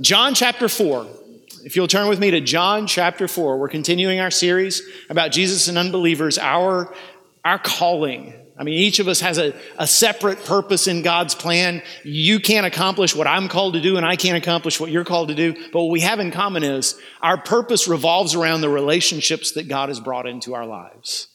John chapter 4. If you'll turn with me to John chapter 4, we're continuing our series about Jesus and unbelievers, our, our calling. I mean, each of us has a, a separate purpose in God's plan. You can't accomplish what I'm called to do, and I can't accomplish what you're called to do. But what we have in common is our purpose revolves around the relationships that God has brought into our lives.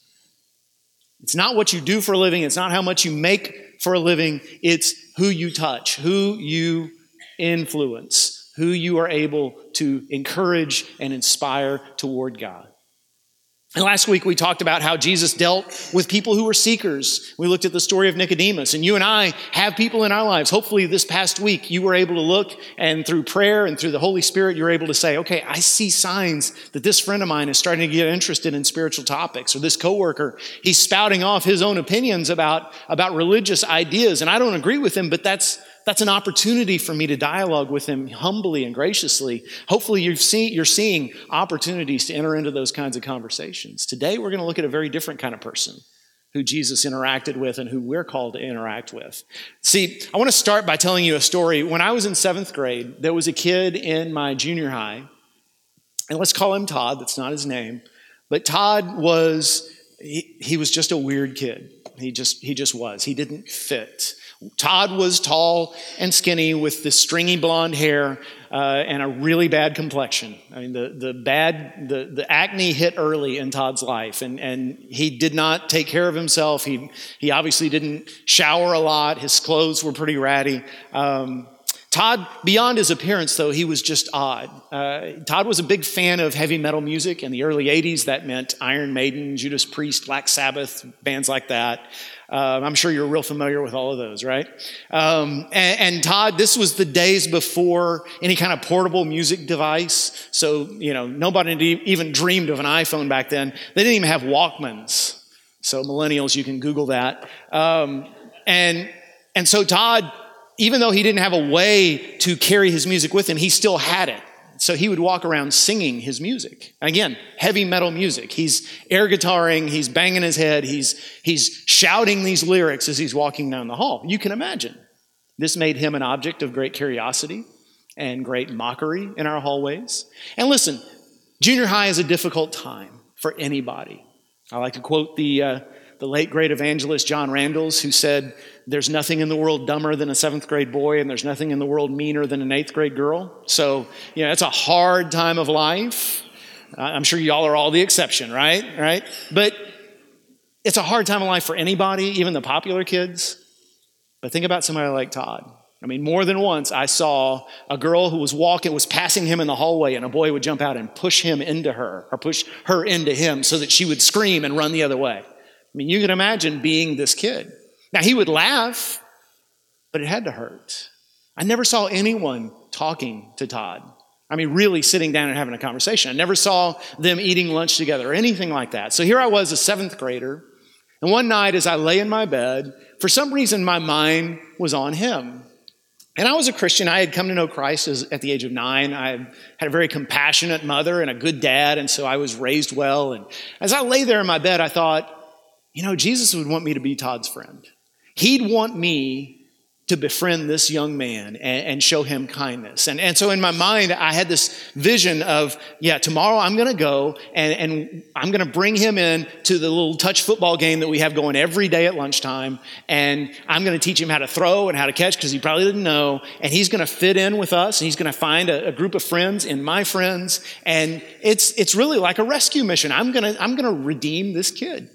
It's not what you do for a living, it's not how much you make for a living, it's who you touch, who you influence who you are able to encourage and inspire toward God. And last week we talked about how Jesus dealt with people who were seekers. We looked at the story of Nicodemus, and you and I have people in our lives. Hopefully, this past week you were able to look and through prayer and through the Holy Spirit, you're able to say, okay, I see signs that this friend of mine is starting to get interested in spiritual topics, or this coworker, he's spouting off his own opinions about, about religious ideas, and I don't agree with him, but that's that's an opportunity for me to dialogue with him humbly and graciously. Hopefully, you've seen, you're seeing opportunities to enter into those kinds of conversations. Today, we're going to look at a very different kind of person who Jesus interacted with and who we're called to interact with. See, I want to start by telling you a story. When I was in seventh grade, there was a kid in my junior high, and let's call him Todd, that's not his name, but Todd was, he, he was just a weird kid. He just, he just was. He didn't fit. Todd was tall and skinny with this stringy blonde hair uh, and a really bad complexion. I mean, the, the bad, the, the acne hit early in Todd's life, and, and he did not take care of himself. He, he obviously didn't shower a lot. His clothes were pretty ratty. Um, Todd, beyond his appearance, though, he was just odd. Uh, Todd was a big fan of heavy metal music in the early 80s. That meant Iron Maiden, Judas Priest, Black Sabbath, bands like that. Um, I'm sure you're real familiar with all of those, right? Um, and, and, Todd, this was the days before any kind of portable music device. So, you know, nobody even dreamed of an iPhone back then. They didn't even have Walkmans. So, millennials, you can Google that. Um, and, and so, Todd, even though he didn't have a way to carry his music with him, he still had it. So he would walk around singing his music. Again, heavy metal music. He's air guitaring, he's banging his head, he's, he's shouting these lyrics as he's walking down the hall. You can imagine. This made him an object of great curiosity and great mockery in our hallways. And listen, junior high is a difficult time for anybody. I like to quote the, uh, the late great evangelist John Randalls, who said, There's nothing in the world dumber than a seventh grade boy, and there's nothing in the world meaner than an eighth grade girl. So, you know, it's a hard time of life. I'm sure y'all are all the exception, right? Right? But it's a hard time of life for anybody, even the popular kids. But think about somebody like Todd. I mean, more than once I saw a girl who was walking, was passing him in the hallway, and a boy would jump out and push him into her, or push her into him so that she would scream and run the other way. I mean, you can imagine being this kid. Now, he would laugh, but it had to hurt. I never saw anyone talking to Todd. I mean, really sitting down and having a conversation. I never saw them eating lunch together or anything like that. So here I was, a seventh grader, and one night as I lay in my bed, for some reason my mind was on him. And I was a Christian. I had come to know Christ at the age of nine. I had a very compassionate mother and a good dad, and so I was raised well. And as I lay there in my bed, I thought, you know, Jesus would want me to be Todd's friend. He'd want me to befriend this young man and, and, show him kindness. And, and so in my mind, I had this vision of, yeah, tomorrow I'm going to go and, and I'm going to bring him in to the little touch football game that we have going every day at lunchtime. And I'm going to teach him how to throw and how to catch because he probably didn't know. And he's going to fit in with us and he's going to find a, a group of friends in my friends. And it's, it's really like a rescue mission. I'm going to, I'm going to redeem this kid.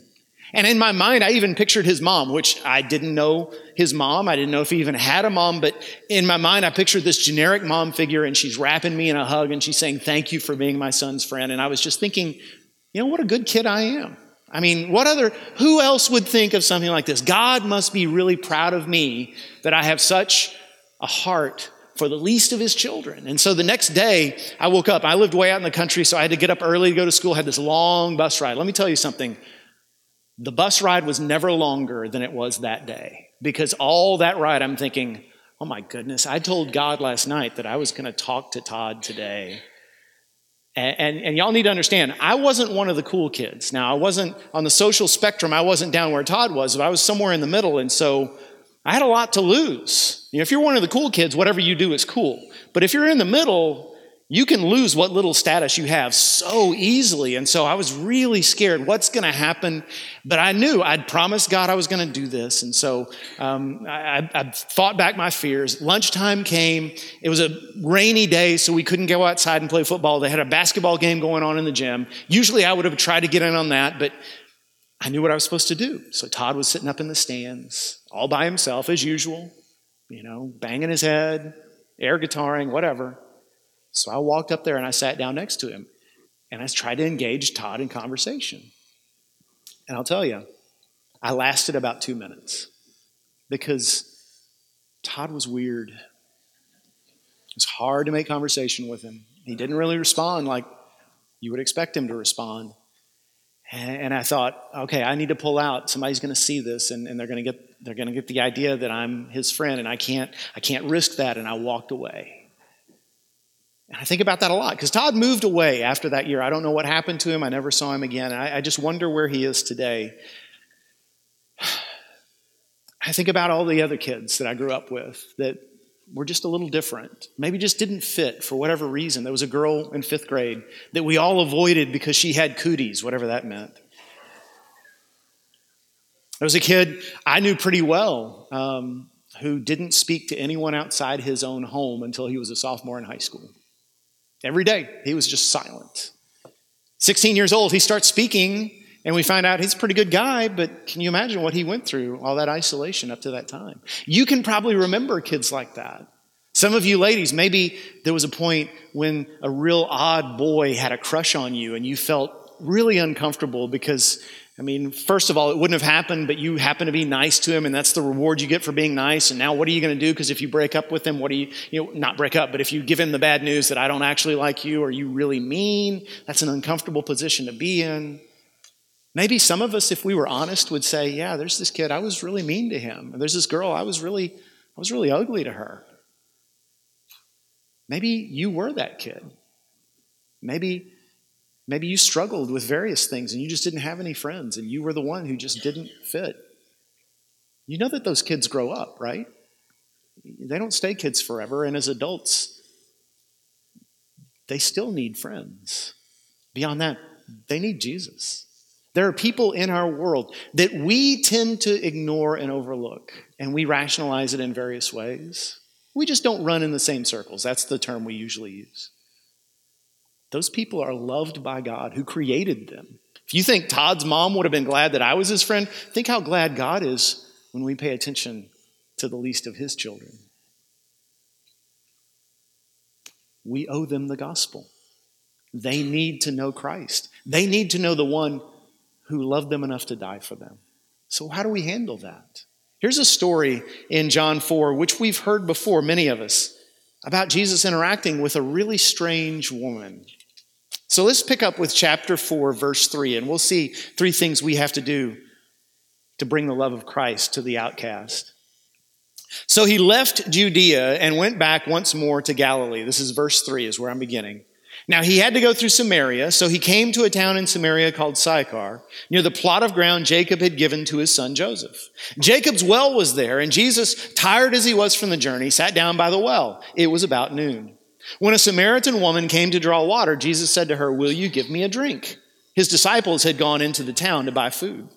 And in my mind, I even pictured his mom, which I didn't know his mom. I didn't know if he even had a mom, but in my mind, I pictured this generic mom figure and she's wrapping me in a hug and she's saying, Thank you for being my son's friend. And I was just thinking, you know, what a good kid I am. I mean, what other, who else would think of something like this? God must be really proud of me that I have such a heart for the least of his children. And so the next day, I woke up. I lived way out in the country, so I had to get up early to go to school, had this long bus ride. Let me tell you something the bus ride was never longer than it was that day because all that ride, I'm thinking, oh my goodness, I told God last night that I was going to talk to Todd today. And, and, and, y'all need to understand, I wasn't one of the cool kids. Now, I wasn't on the social spectrum, I wasn't down where Todd was, but I was somewhere in the middle. And so I had a lot to lose. You know, if you're one of the cool kids, whatever you do is cool. But if you're in the middle, you can lose what little status you have so easily. And so I was really scared what's going to happen. But I knew I'd promised God I was going to do this. And so um, I, I, fought back my fears. Lunchtime came. It was a rainy day, so we couldn't go outside and play football. They had a basketball game going on in the gym. Usually I would have tried to get in on that, but I knew what I was supposed to do. So Todd was sitting up in the stands, all by himself as usual, you know, banging his head, air guitaring, whatever. So I walked up there and I sat down next to him and I tried to engage Todd in conversation. And I'll tell you, I lasted about two minutes because Todd was weird. It was hard to make conversation with him. He didn't really respond like you would expect him to respond. And I thought, okay, I need to pull out. Somebody's going to see this, and, and they're going to get they're going to get the idea that I'm his friend, and I can't I can't risk that. And I walked away. And I think about that a lot because Todd moved away after that year. I don't know what happened to him. I never saw him again. I, I, just wonder where he is today. I think about all the other kids that I grew up with that were just a little different. Maybe just didn't fit for whatever reason. There was a girl in fifth grade that we all avoided because she had cooties, whatever that meant. There was a kid I knew pretty well um, who didn't speak to anyone outside his own home until he was a sophomore in high school. Every day, he was just silent. 16 years old, he starts speaking, and we find out he's a pretty good guy, but can you imagine what he went through, all that isolation up to that time? You can probably remember kids like that. Some of you ladies, maybe there was a point when a real odd boy had a crush on you and you felt really uncomfortable because I mean, first of all, it wouldn't have happened, but you happen to be nice to him, and that's the reward you get for being nice. And now, what are you going to do? Because if you break up with him, what do you, you know, not break up, but if you give him the bad news that I don't actually like you, or you really mean, that's an uncomfortable position to be in. Maybe some of us, if we were honest, would say, "Yeah, there's this kid. I was really mean to him. There's this girl. I was really, I was really ugly to her." Maybe you were that kid. Maybe Maybe you struggled with various things and you just didn't have any friends and you were the one who just didn't fit. You know that those kids grow up, right? They don't stay kids forever, and as adults, they still need friends. Beyond that, they need Jesus. There are people in our world that we tend to ignore and overlook, and we rationalize it in various ways. We just don't run in the same circles. That's the term we usually use. Those people are loved by God who created them. If you think Todd's mom would have been glad that I was his friend, think how glad God is when we pay attention to the least of his children. We owe them the gospel. They need to know Christ. They need to know the one who loved them enough to die for them. So, how do we handle that? Here's a story in John 4, which we've heard before, many of us, about Jesus interacting with a really strange woman. So let's pick up with chapter 4, verse 3, and we'll see three things we have to do to bring the love of Christ to the outcast. So he left Judea and went back once more to Galilee. This is verse 3, is where I'm beginning. Now he had to go through Samaria, so he came to a town in Samaria called Sychar, near the plot of ground Jacob had given to his son Joseph. Jacob's well was there, and Jesus, tired as he was from the journey, sat down by the well. It was about noon. When a Samaritan woman came to draw water, Jesus said to her, Will you give me a drink? His disciples had gone into the town to buy food.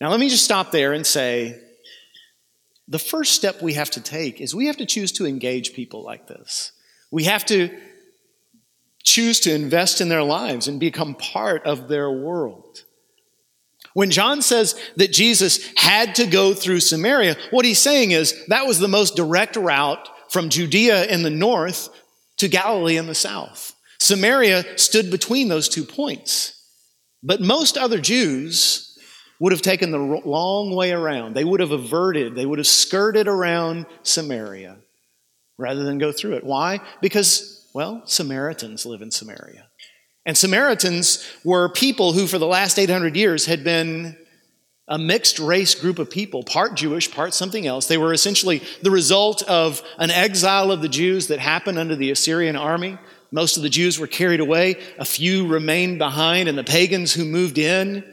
Now, let me just stop there and say the first step we have to take is we have to choose to engage people like this. We have to choose to invest in their lives and become part of their world. When John says that Jesus had to go through Samaria, what he's saying is that was the most direct route from Judea in the north to Galilee in the south. Samaria stood between those two points. But most other Jews would have taken the long way around. They would have averted, they would have skirted around Samaria rather than go through it. Why? Because, well, Samaritans live in Samaria. And Samaritans were people who, for the last 800 years, had been a mixed race group of people, part Jewish, part something else. They were essentially the result of an exile of the Jews that happened under the Assyrian army. Most of the Jews were carried away, a few remained behind, and the pagans who moved in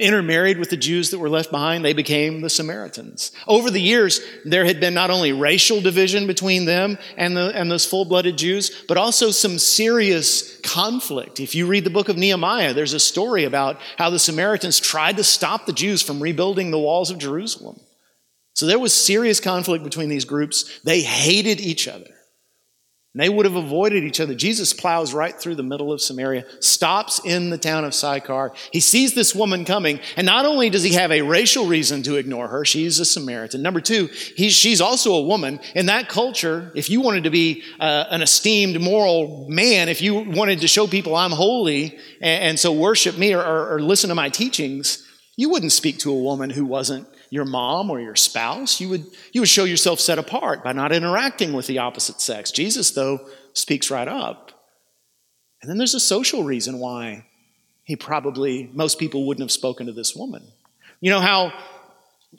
intermarried with the Jews that were left behind. They became the Samaritans. Over the years, there had been not only racial division between them and, the, and those full blooded Jews, but also some serious conflict. If you read the book of Nehemiah, there's a story about how the Samaritans tried to stop the Jews from rebuilding the walls of Jerusalem. So there was serious conflict between these groups. They hated each other. And they would have avoided each other. Jesus plows right through the middle of Samaria, stops in the town of Sychar. He sees this woman coming, and not only does he have a racial reason to ignore her, she's a Samaritan. Number two, she's also a woman. In that culture, if you wanted to be uh, an esteemed moral man, if you wanted to show people I'm holy and, and so worship me or, or, or listen to my teachings, you wouldn't speak to a woman who wasn't your mom or your spouse. You would, you would show yourself set apart by not interacting with the opposite sex. Jesus, though, speaks right up. And then there's a social reason why he probably, most people wouldn't have spoken to this woman. You know how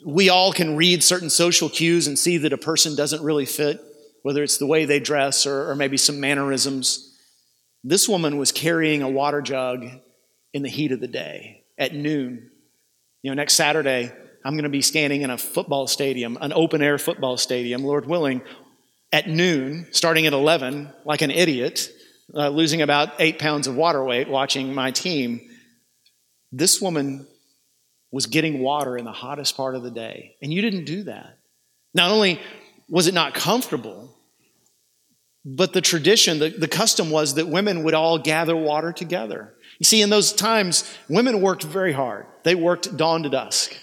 we all can read certain social cues and see that a person doesn't really fit, whether it's the way they dress or, or maybe some mannerisms. This woman was carrying a water jug in the heat of the day at noon. You know, next Saturday, I'm going to be standing in a football stadium, an open air football stadium, Lord willing, at noon, starting at 11, like an idiot, uh, losing about eight pounds of water weight watching my team. This woman was getting water in the hottest part of the day, and you didn't do that. Not only was it not comfortable, but the tradition, the, the custom was that women would all gather water together. You see, in those times, women worked very hard. They worked dawn to dusk.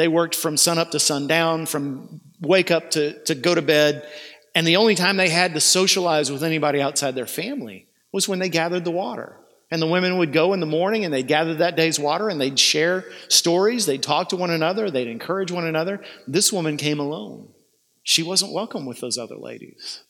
They worked from sunup to sundown, from wake up to, to go to bed. And the only time they had to socialize with anybody outside their family was when they gathered the water. And the women would go in the morning and they'd gather that day's water and they'd share stories, they'd talk to one another, they'd encourage one another. This woman came alone. She wasn't welcome with those other ladies.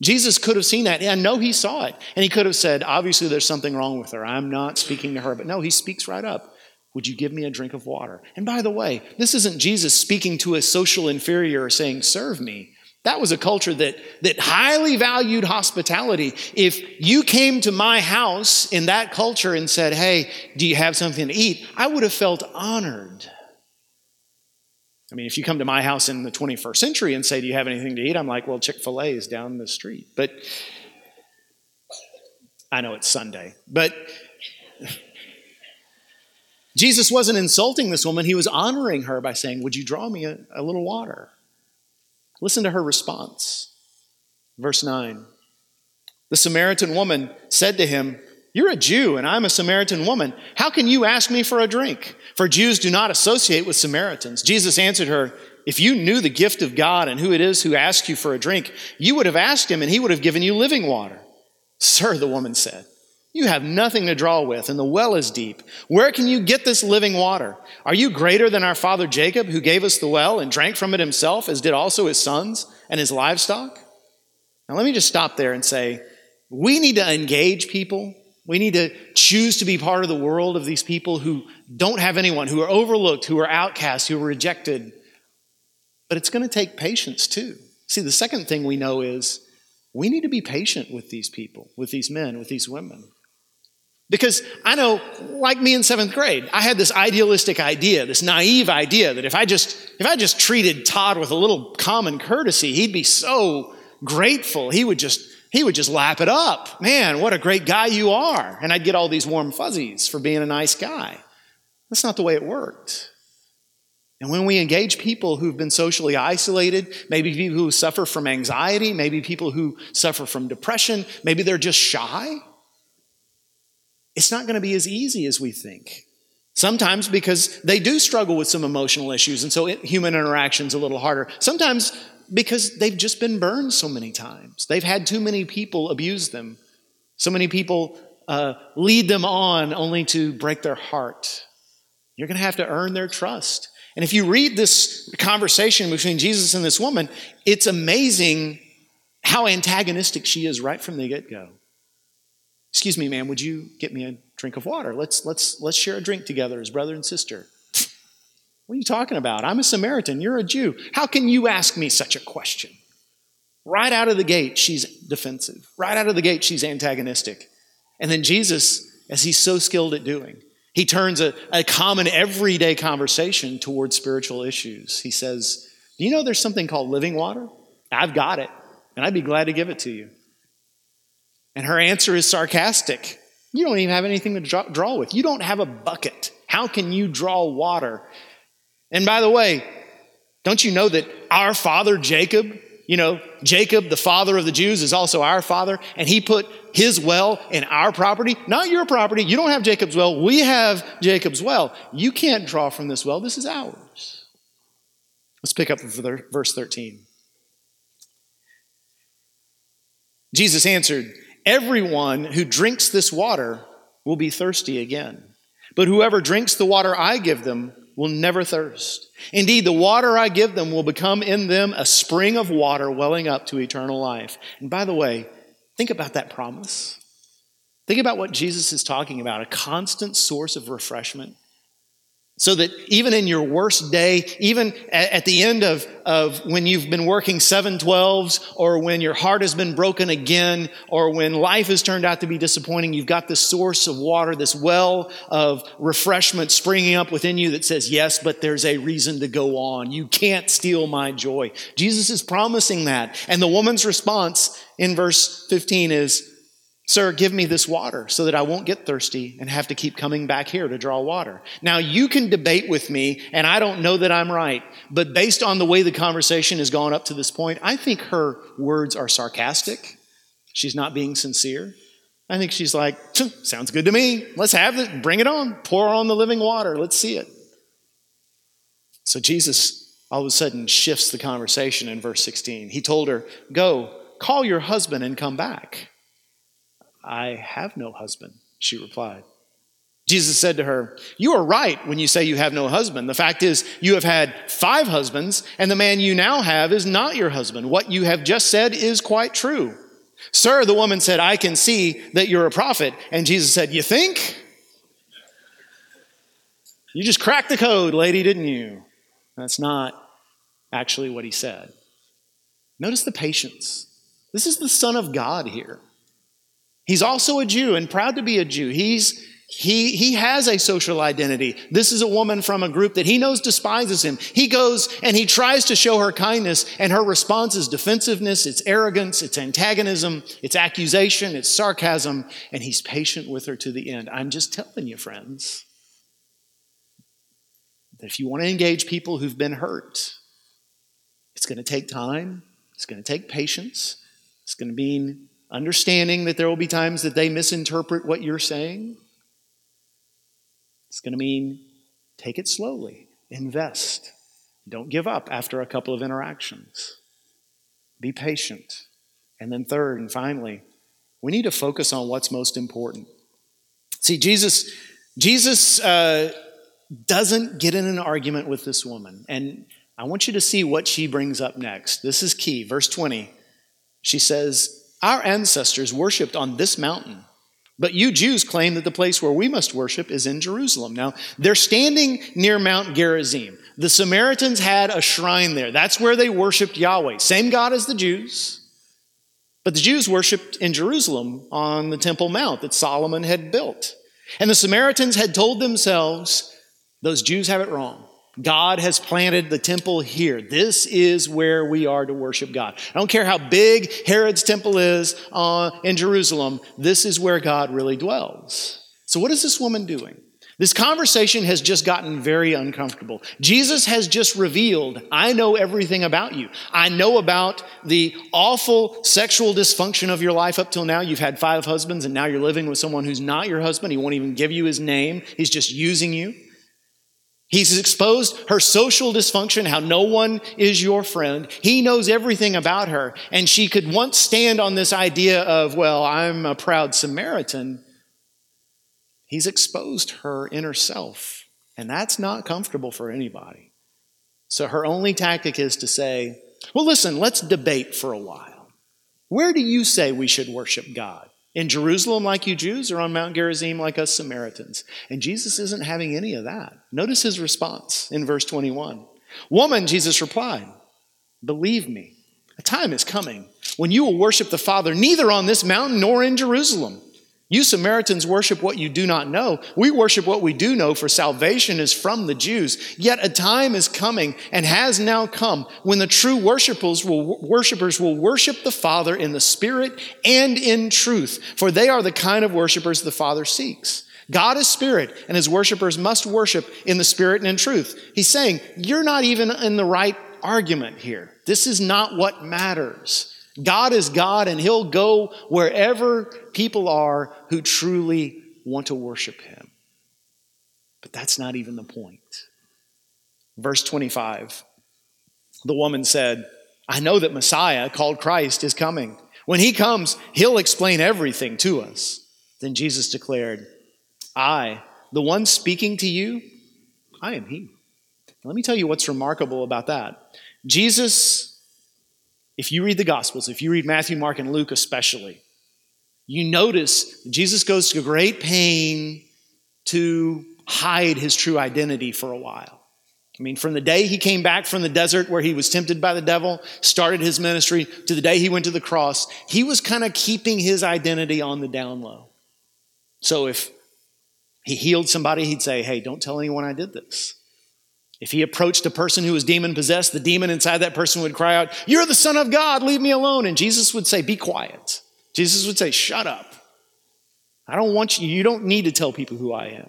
Jesus could have seen that. I know he saw it. And he could have said, obviously, there's something wrong with her. I'm not speaking to her. But no, he speaks right up. Would you give me a drink of water? And by the way, this isn't Jesus speaking to a social inferior saying, Serve me. That was a culture that, that highly valued hospitality. If you came to my house in that culture and said, Hey, do you have something to eat? I would have felt honored. I mean, if you come to my house in the 21st century and say, Do you have anything to eat? I'm like, Well, Chick fil A is down the street. But I know it's Sunday. But Jesus wasn't insulting this woman, he was honoring her by saying, Would you draw me a, a little water? Listen to her response. Verse 9 The Samaritan woman said to him, You're a Jew, and I'm a Samaritan woman. How can you ask me for a drink? For Jews do not associate with Samaritans. Jesus answered her, If you knew the gift of God and who it is who asks you for a drink, you would have asked him, and he would have given you living water. Sir, the woman said, you have nothing to draw with, and the well is deep. Where can you get this living water? Are you greater than our father Jacob, who gave us the well and drank from it himself, as did also his sons and his livestock? Now, let me just stop there and say we need to engage people. We need to choose to be part of the world of these people who don't have anyone, who are overlooked, who are outcasts, who are rejected. But it's going to take patience too. See, the second thing we know is we need to be patient with these people, with these men, with these women. Because I know, like me in seventh grade, I had this idealistic idea, this naive idea that if I just if I just treated Todd with a little common courtesy, he'd be so grateful. He would just he would just lap it up. Man, what a great guy you are. And I'd get all these warm fuzzies for being a nice guy. That's not the way it worked. And when we engage people who've been socially isolated, maybe people who suffer from anxiety, maybe people who suffer from depression, maybe they're just shy, it's not going to be as easy as we think. Sometimes because they do struggle with some emotional issues, and so human interaction's is a little harder. Sometimes because they've just been burned so many times. They've had too many people abuse them. So many people uh, lead them on only to break their heart. You're going to have to earn their trust. And if you read this conversation between Jesus and this woman, it's amazing how antagonistic she is right from the get go. Excuse me, ma'am, would you get me a drink of water? Let's, let's, let's share a drink together as brother and sister. What are you talking about? I'm a Samaritan. You're a Jew. How can you ask me such a question? Right out of the gate, she's defensive. Right out of the gate, she's antagonistic. And then Jesus, as he's so skilled at doing, He turns a, a common everyday conversation towards spiritual issues. He says, Do you know there's something called living water? I've got it, and I'd be glad to give it to you. And her answer is sarcastic. You don't even have anything to draw, with. You don't have a bucket. How can you draw water? And by the way, don't you know that our father Jacob, you know, Jacob, the father of the Jews, is also our father, and he put his well in our property, not your property. You don't have Jacob's well. We have Jacob's well. You can't draw from this well. This is ours. Let's pick up verse 13. Jesus answered, Everyone who drinks this water will be thirsty again. But whoever drinks the water I give them will never thirst. Indeed, the water I give them will become in them a spring of water welling up to eternal life. And by the way, think about that promise. Think about what Jesus is talking about a constant source of refreshment so that even in your worst day, even at the end of, of when you've been working 712s, or when your heart has been broken again, or when life has turned out to be disappointing, you've got this source of water, this well of refreshment springing up within you that says, Yes, but there's a reason to go on. You can't steal my joy. Jesus is promising that. And the woman's response in verse 15 is, Sir, give me this water so that I won't get thirsty and have to keep coming back here to draw water. Now, you can debate with me, and I don't know that I'm right, but based on the way the conversation has gone up to this point, I think her words are sarcastic. She's not being sincere. I think she's like, sounds good to me. Let's have it. Bring it on. Pour on the living water. Let's see it. So Jesus all of a sudden shifts the conversation in verse 16. He told her, Go, call your husband and come back. I have no husband, she replied. Jesus said to her, You are right when you say you have no husband. The fact is, you have had five husbands, and the man you now have is not your husband. What you have just said is quite true. Sir, the woman said, I can see that you're a prophet. And Jesus said, You think? You just cracked the code, lady, didn't you? That's not actually what he said. Notice the patience. This is the Son of God here. He's also a Jew and proud to be a Jew. He's, he, he has a social identity. This is a woman from a group that he knows despises him. He goes and he tries to show her kindness, and her response is defensiveness, it's arrogance, it's antagonism, it's accusation, it's sarcasm, and he's patient with her to the end. I'm just telling you, friends, that if you want to engage people who've been hurt, it's going to take time, it's going to take patience, it's going to mean understanding that there will be times that they misinterpret what you're saying. It's going to mean take it slowly, invest. Don't give up after a couple of interactions. Be patient. And then, third and finally, we need to focus on what's most important. See, Jesus, Jesus uh, doesn't get in an argument with this woman. And I want you to see what she brings up next. This is key. Verse 20. She says, our ancestors worshiped on this mountain. But you Jews claim that the place where we must worship is in Jerusalem. Now, they're standing near Mount Gerizim. The Samaritans had a shrine there. That's where they worshiped Yahweh. Same God as the Jews. But the Jews worshiped in Jerusalem on the Temple Mount that Solomon had built. And the Samaritans had told themselves, those Jews have it wrong. God has planted the temple here. This is where we are to worship God. I don't care how big Herod's temple is uh, in Jerusalem, this is where God really dwells. So, what is this woman doing? This conversation has just gotten very uncomfortable. Jesus has just revealed, I know everything about you. I know about the awful sexual dysfunction of your life up till now. You've had five husbands and now you're living with someone who's not your husband. He won't even give you his name, he's just using you. He's exposed her social dysfunction, how no one is your friend. He knows everything about her. And she could once stand on this idea of, well, I'm a proud Samaritan. He's exposed her inner self. And that's not comfortable for anybody. So her only tactic is to say, well, listen, let's debate for a while. Where do you say we should worship God? In Jerusalem, like you Jews, or on Mount Gerizim, like us Samaritans? And Jesus isn't having any of that. Notice his response in verse 21. Woman, Jesus replied, Believe me, a time is coming when you will worship the Father neither on this mountain nor in Jerusalem. You Samaritans worship what you do not know. We worship what we do know, for salvation is from the Jews. Yet a time is coming and has now come when the true worshipers will, worshipers will worship the Father in the Spirit and in truth, for they are the kind of worshipers the Father seeks. God is spirit, and his worshipers must worship in the spirit and in truth. He's saying, You're not even in the right argument here. This is not what matters. God is God, and He'll go wherever people are who truly want to worship Him. But that's not even the point. Verse 25 The woman said, I know that Messiah, called Christ, is coming. When He comes, He'll explain everything to us. Then Jesus declared, I, the one speaking to you, I am He. Let me tell you what's remarkable about that. Jesus if you read the Gospels, if you read Matthew, Mark, and Luke especially, you notice Jesus goes to great pain to hide his true identity for a while. I mean, from the day he came back from the desert where he was tempted by the devil, started his ministry, to the day he went to the cross, he was kind of keeping his identity on the down low. So if he healed somebody, he'd say, Hey, don't tell anyone I did this. If he approached a person who was demon possessed, the demon inside that person would cry out, You're the Son of God, leave me alone. And Jesus would say, Be quiet. Jesus would say, Shut up. I don't want you, you don't need to tell people who I am.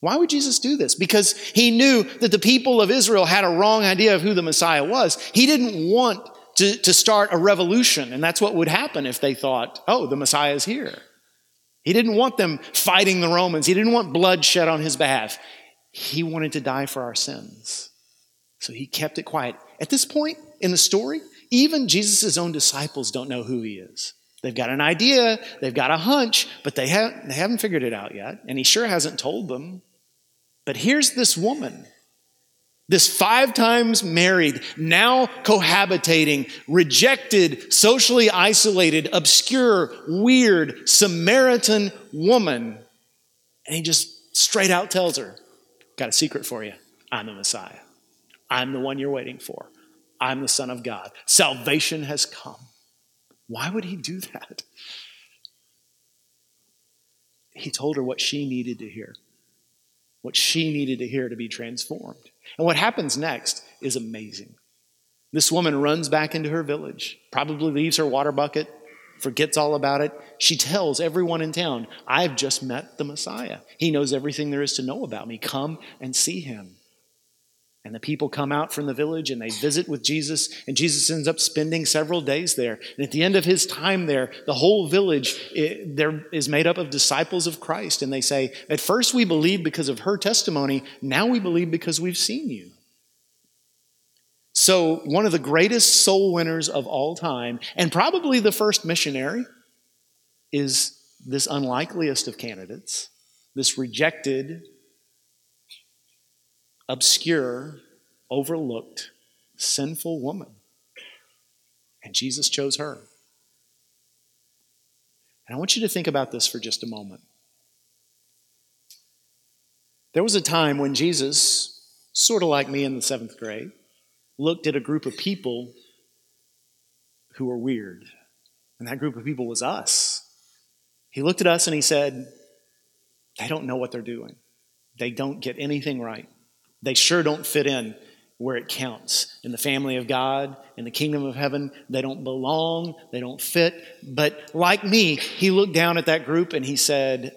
Why would Jesus do this? Because he knew that the people of Israel had a wrong idea of who the Messiah was. He didn't want to, to start a revolution, and that's what would happen if they thought, oh, the Messiah is here. He didn't want them fighting the Romans. He didn't want blood shed on his behalf. He wanted to die for our sins. So he kept it quiet. At this point in the story, even Jesus' own disciples don't know who he is. They've got an idea, they've got a hunch, but they, have, they haven't figured it out yet. And he sure hasn't told them. But here's this woman, this five times married, now cohabitating, rejected, socially isolated, obscure, weird Samaritan woman. And he just straight out tells her, Got a secret for you. I'm the Messiah. I'm the one you're waiting for. I'm the Son of God. Salvation has come. Why would he do that? He told her what she needed to hear, what she needed to hear to be transformed. And what happens next is amazing. This woman runs back into her village, probably leaves her water bucket, forgets all about it. She tells everyone in town, I've just met the Messiah. He knows everything there is to know about me. Come and see him. And the people come out from the village and they visit with Jesus, and Jesus ends up spending several days there. And at the end of his time there, the whole village there is made up of disciples of Christ. And they say, At first we believed because of her testimony, now we believe because we've seen you. So, one of the greatest soul winners of all time, and probably the first missionary, is this unlikeliest of candidates, this rejected, obscure, overlooked, sinful woman. And Jesus chose her. And I want you to think about this for just a moment. There was a time when Jesus, sort of like me in the seventh grade, looked at a group of people who were weird. And that group of people was us. He looked at us and he said, They don't know what they're doing. They don't get anything right. They sure don't fit in where it counts. In the family of God, in the kingdom of heaven, they don't belong, they don't fit. But like me, he looked down at that group and he said,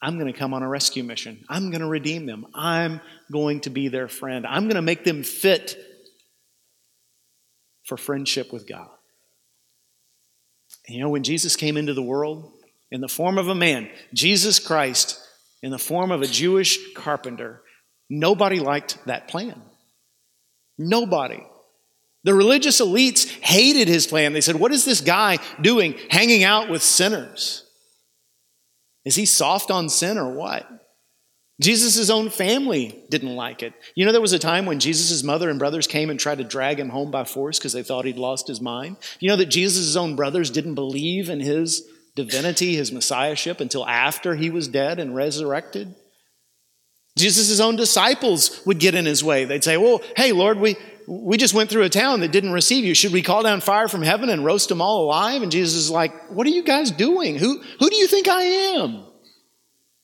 I'm going to come on a rescue mission. I'm going to redeem them. I'm going to be their friend. I'm going to make them fit for friendship with God. And you know, when Jesus came into the world in the form of a man, Jesus Christ in the form of a Jewish carpenter, nobody liked that plan. Nobody. The religious elites hated his plan. They said, What is this guy doing hanging out with sinners? Is he soft on sin or what? Jesus' own family didn't like it. You know, there was a time when Jesus' mother and brothers came and tried to drag him home by force because they thought he'd lost his mind. You know that Jesus' own brothers didn't believe in his divinity, his messiahship, until after he was dead and resurrected? Jesus' own disciples would get in his way. They'd say, Well, hey, Lord, we, we just went through a town that didn't receive you. Should we call down fire from heaven and roast them all alive? And Jesus is like, What are you guys doing? Who, who do you think I am?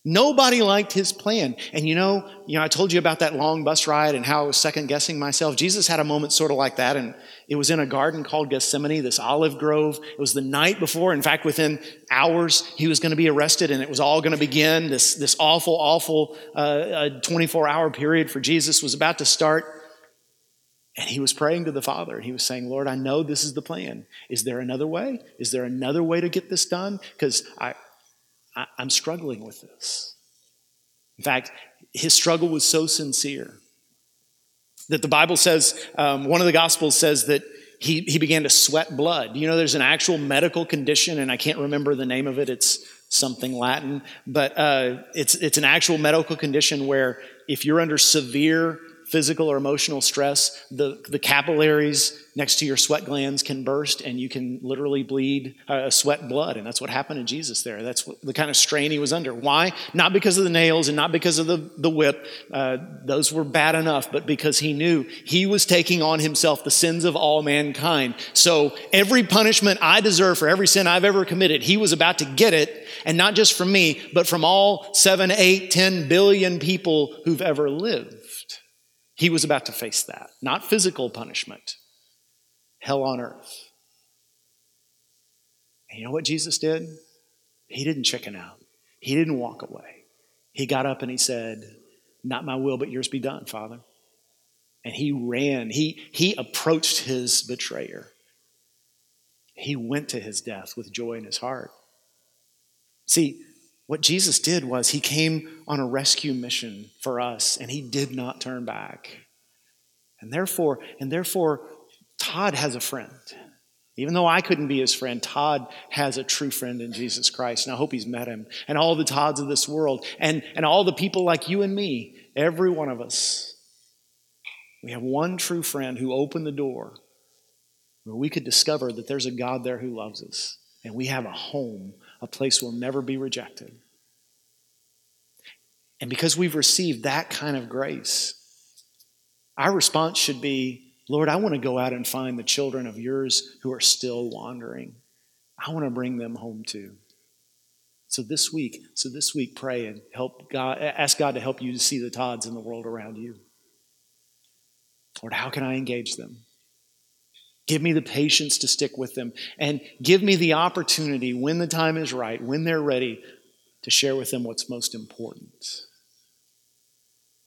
Nobody liked his plan. And you know, you know, I told you about that long bus ride and how I was second guessing myself. Jesus had a moment sort of like that, and it was in a garden called Gethsemane, this olive grove. It was the night before. In fact, within hours, he was going to be arrested, and it was all going to begin. This, this awful, awful uh, 24 hour period for Jesus was about to start. And he was praying to the Father. and He was saying, Lord, I know this is the plan. Is there another way? Is there another way to get this done? Because I, I, am struggling with this. In fact, his struggle was so sincere that the Bible says, um, one of the Gospels says that he, he began to sweat blood. You know, there's an actual medical condition, and I can't remember the name of it. It's something Latin, but uh, it's, it's an actual medical condition where if you're under severe physical or emotional stress, the, the capillaries next to your sweat glands can burst and you can literally bleed, uh, sweat blood. And that's what happened to Jesus there. That's what, the kind of strain he was under. Why? Not because of the nails and not because of the, the whip. Uh, those were bad enough, but because he knew he was taking on himself the sins of all mankind. So every punishment I deserve for every sin I've ever committed, he was about to get it. And not just from me, but from all seven, eight, ten billion people who've ever lived. He was about to face that. Not physical punishment, hell on earth. And you know what Jesus did? He didn't chicken out, he didn't walk away. He got up and he said, Not my will, but yours be done, Father. And he ran, he, he approached his betrayer. He went to his death with joy in his heart. See, what Jesus did was he came on a rescue mission for us and he did not turn back. And therefore, and therefore Todd has a friend. Even though I couldn't be his friend, Todd has a true friend in Jesus Christ. And I hope he's met him. And all the Todds of this world, and, and all the people like you and me, every one of us. We have one true friend who opened the door where we could discover that there's a God there who loves us. And we have a home a place will never be rejected. And because we've received that kind of grace, our response should be Lord, I want to go out and find the children of yours who are still wandering. I want to bring them home too. So this week, so this week, pray and help God, ask God to help you to see the Todds in the world around you. Lord, how can I engage them? Give me the patience to stick with them and give me the opportunity when the time is right, when they're ready, to share with them what's most important.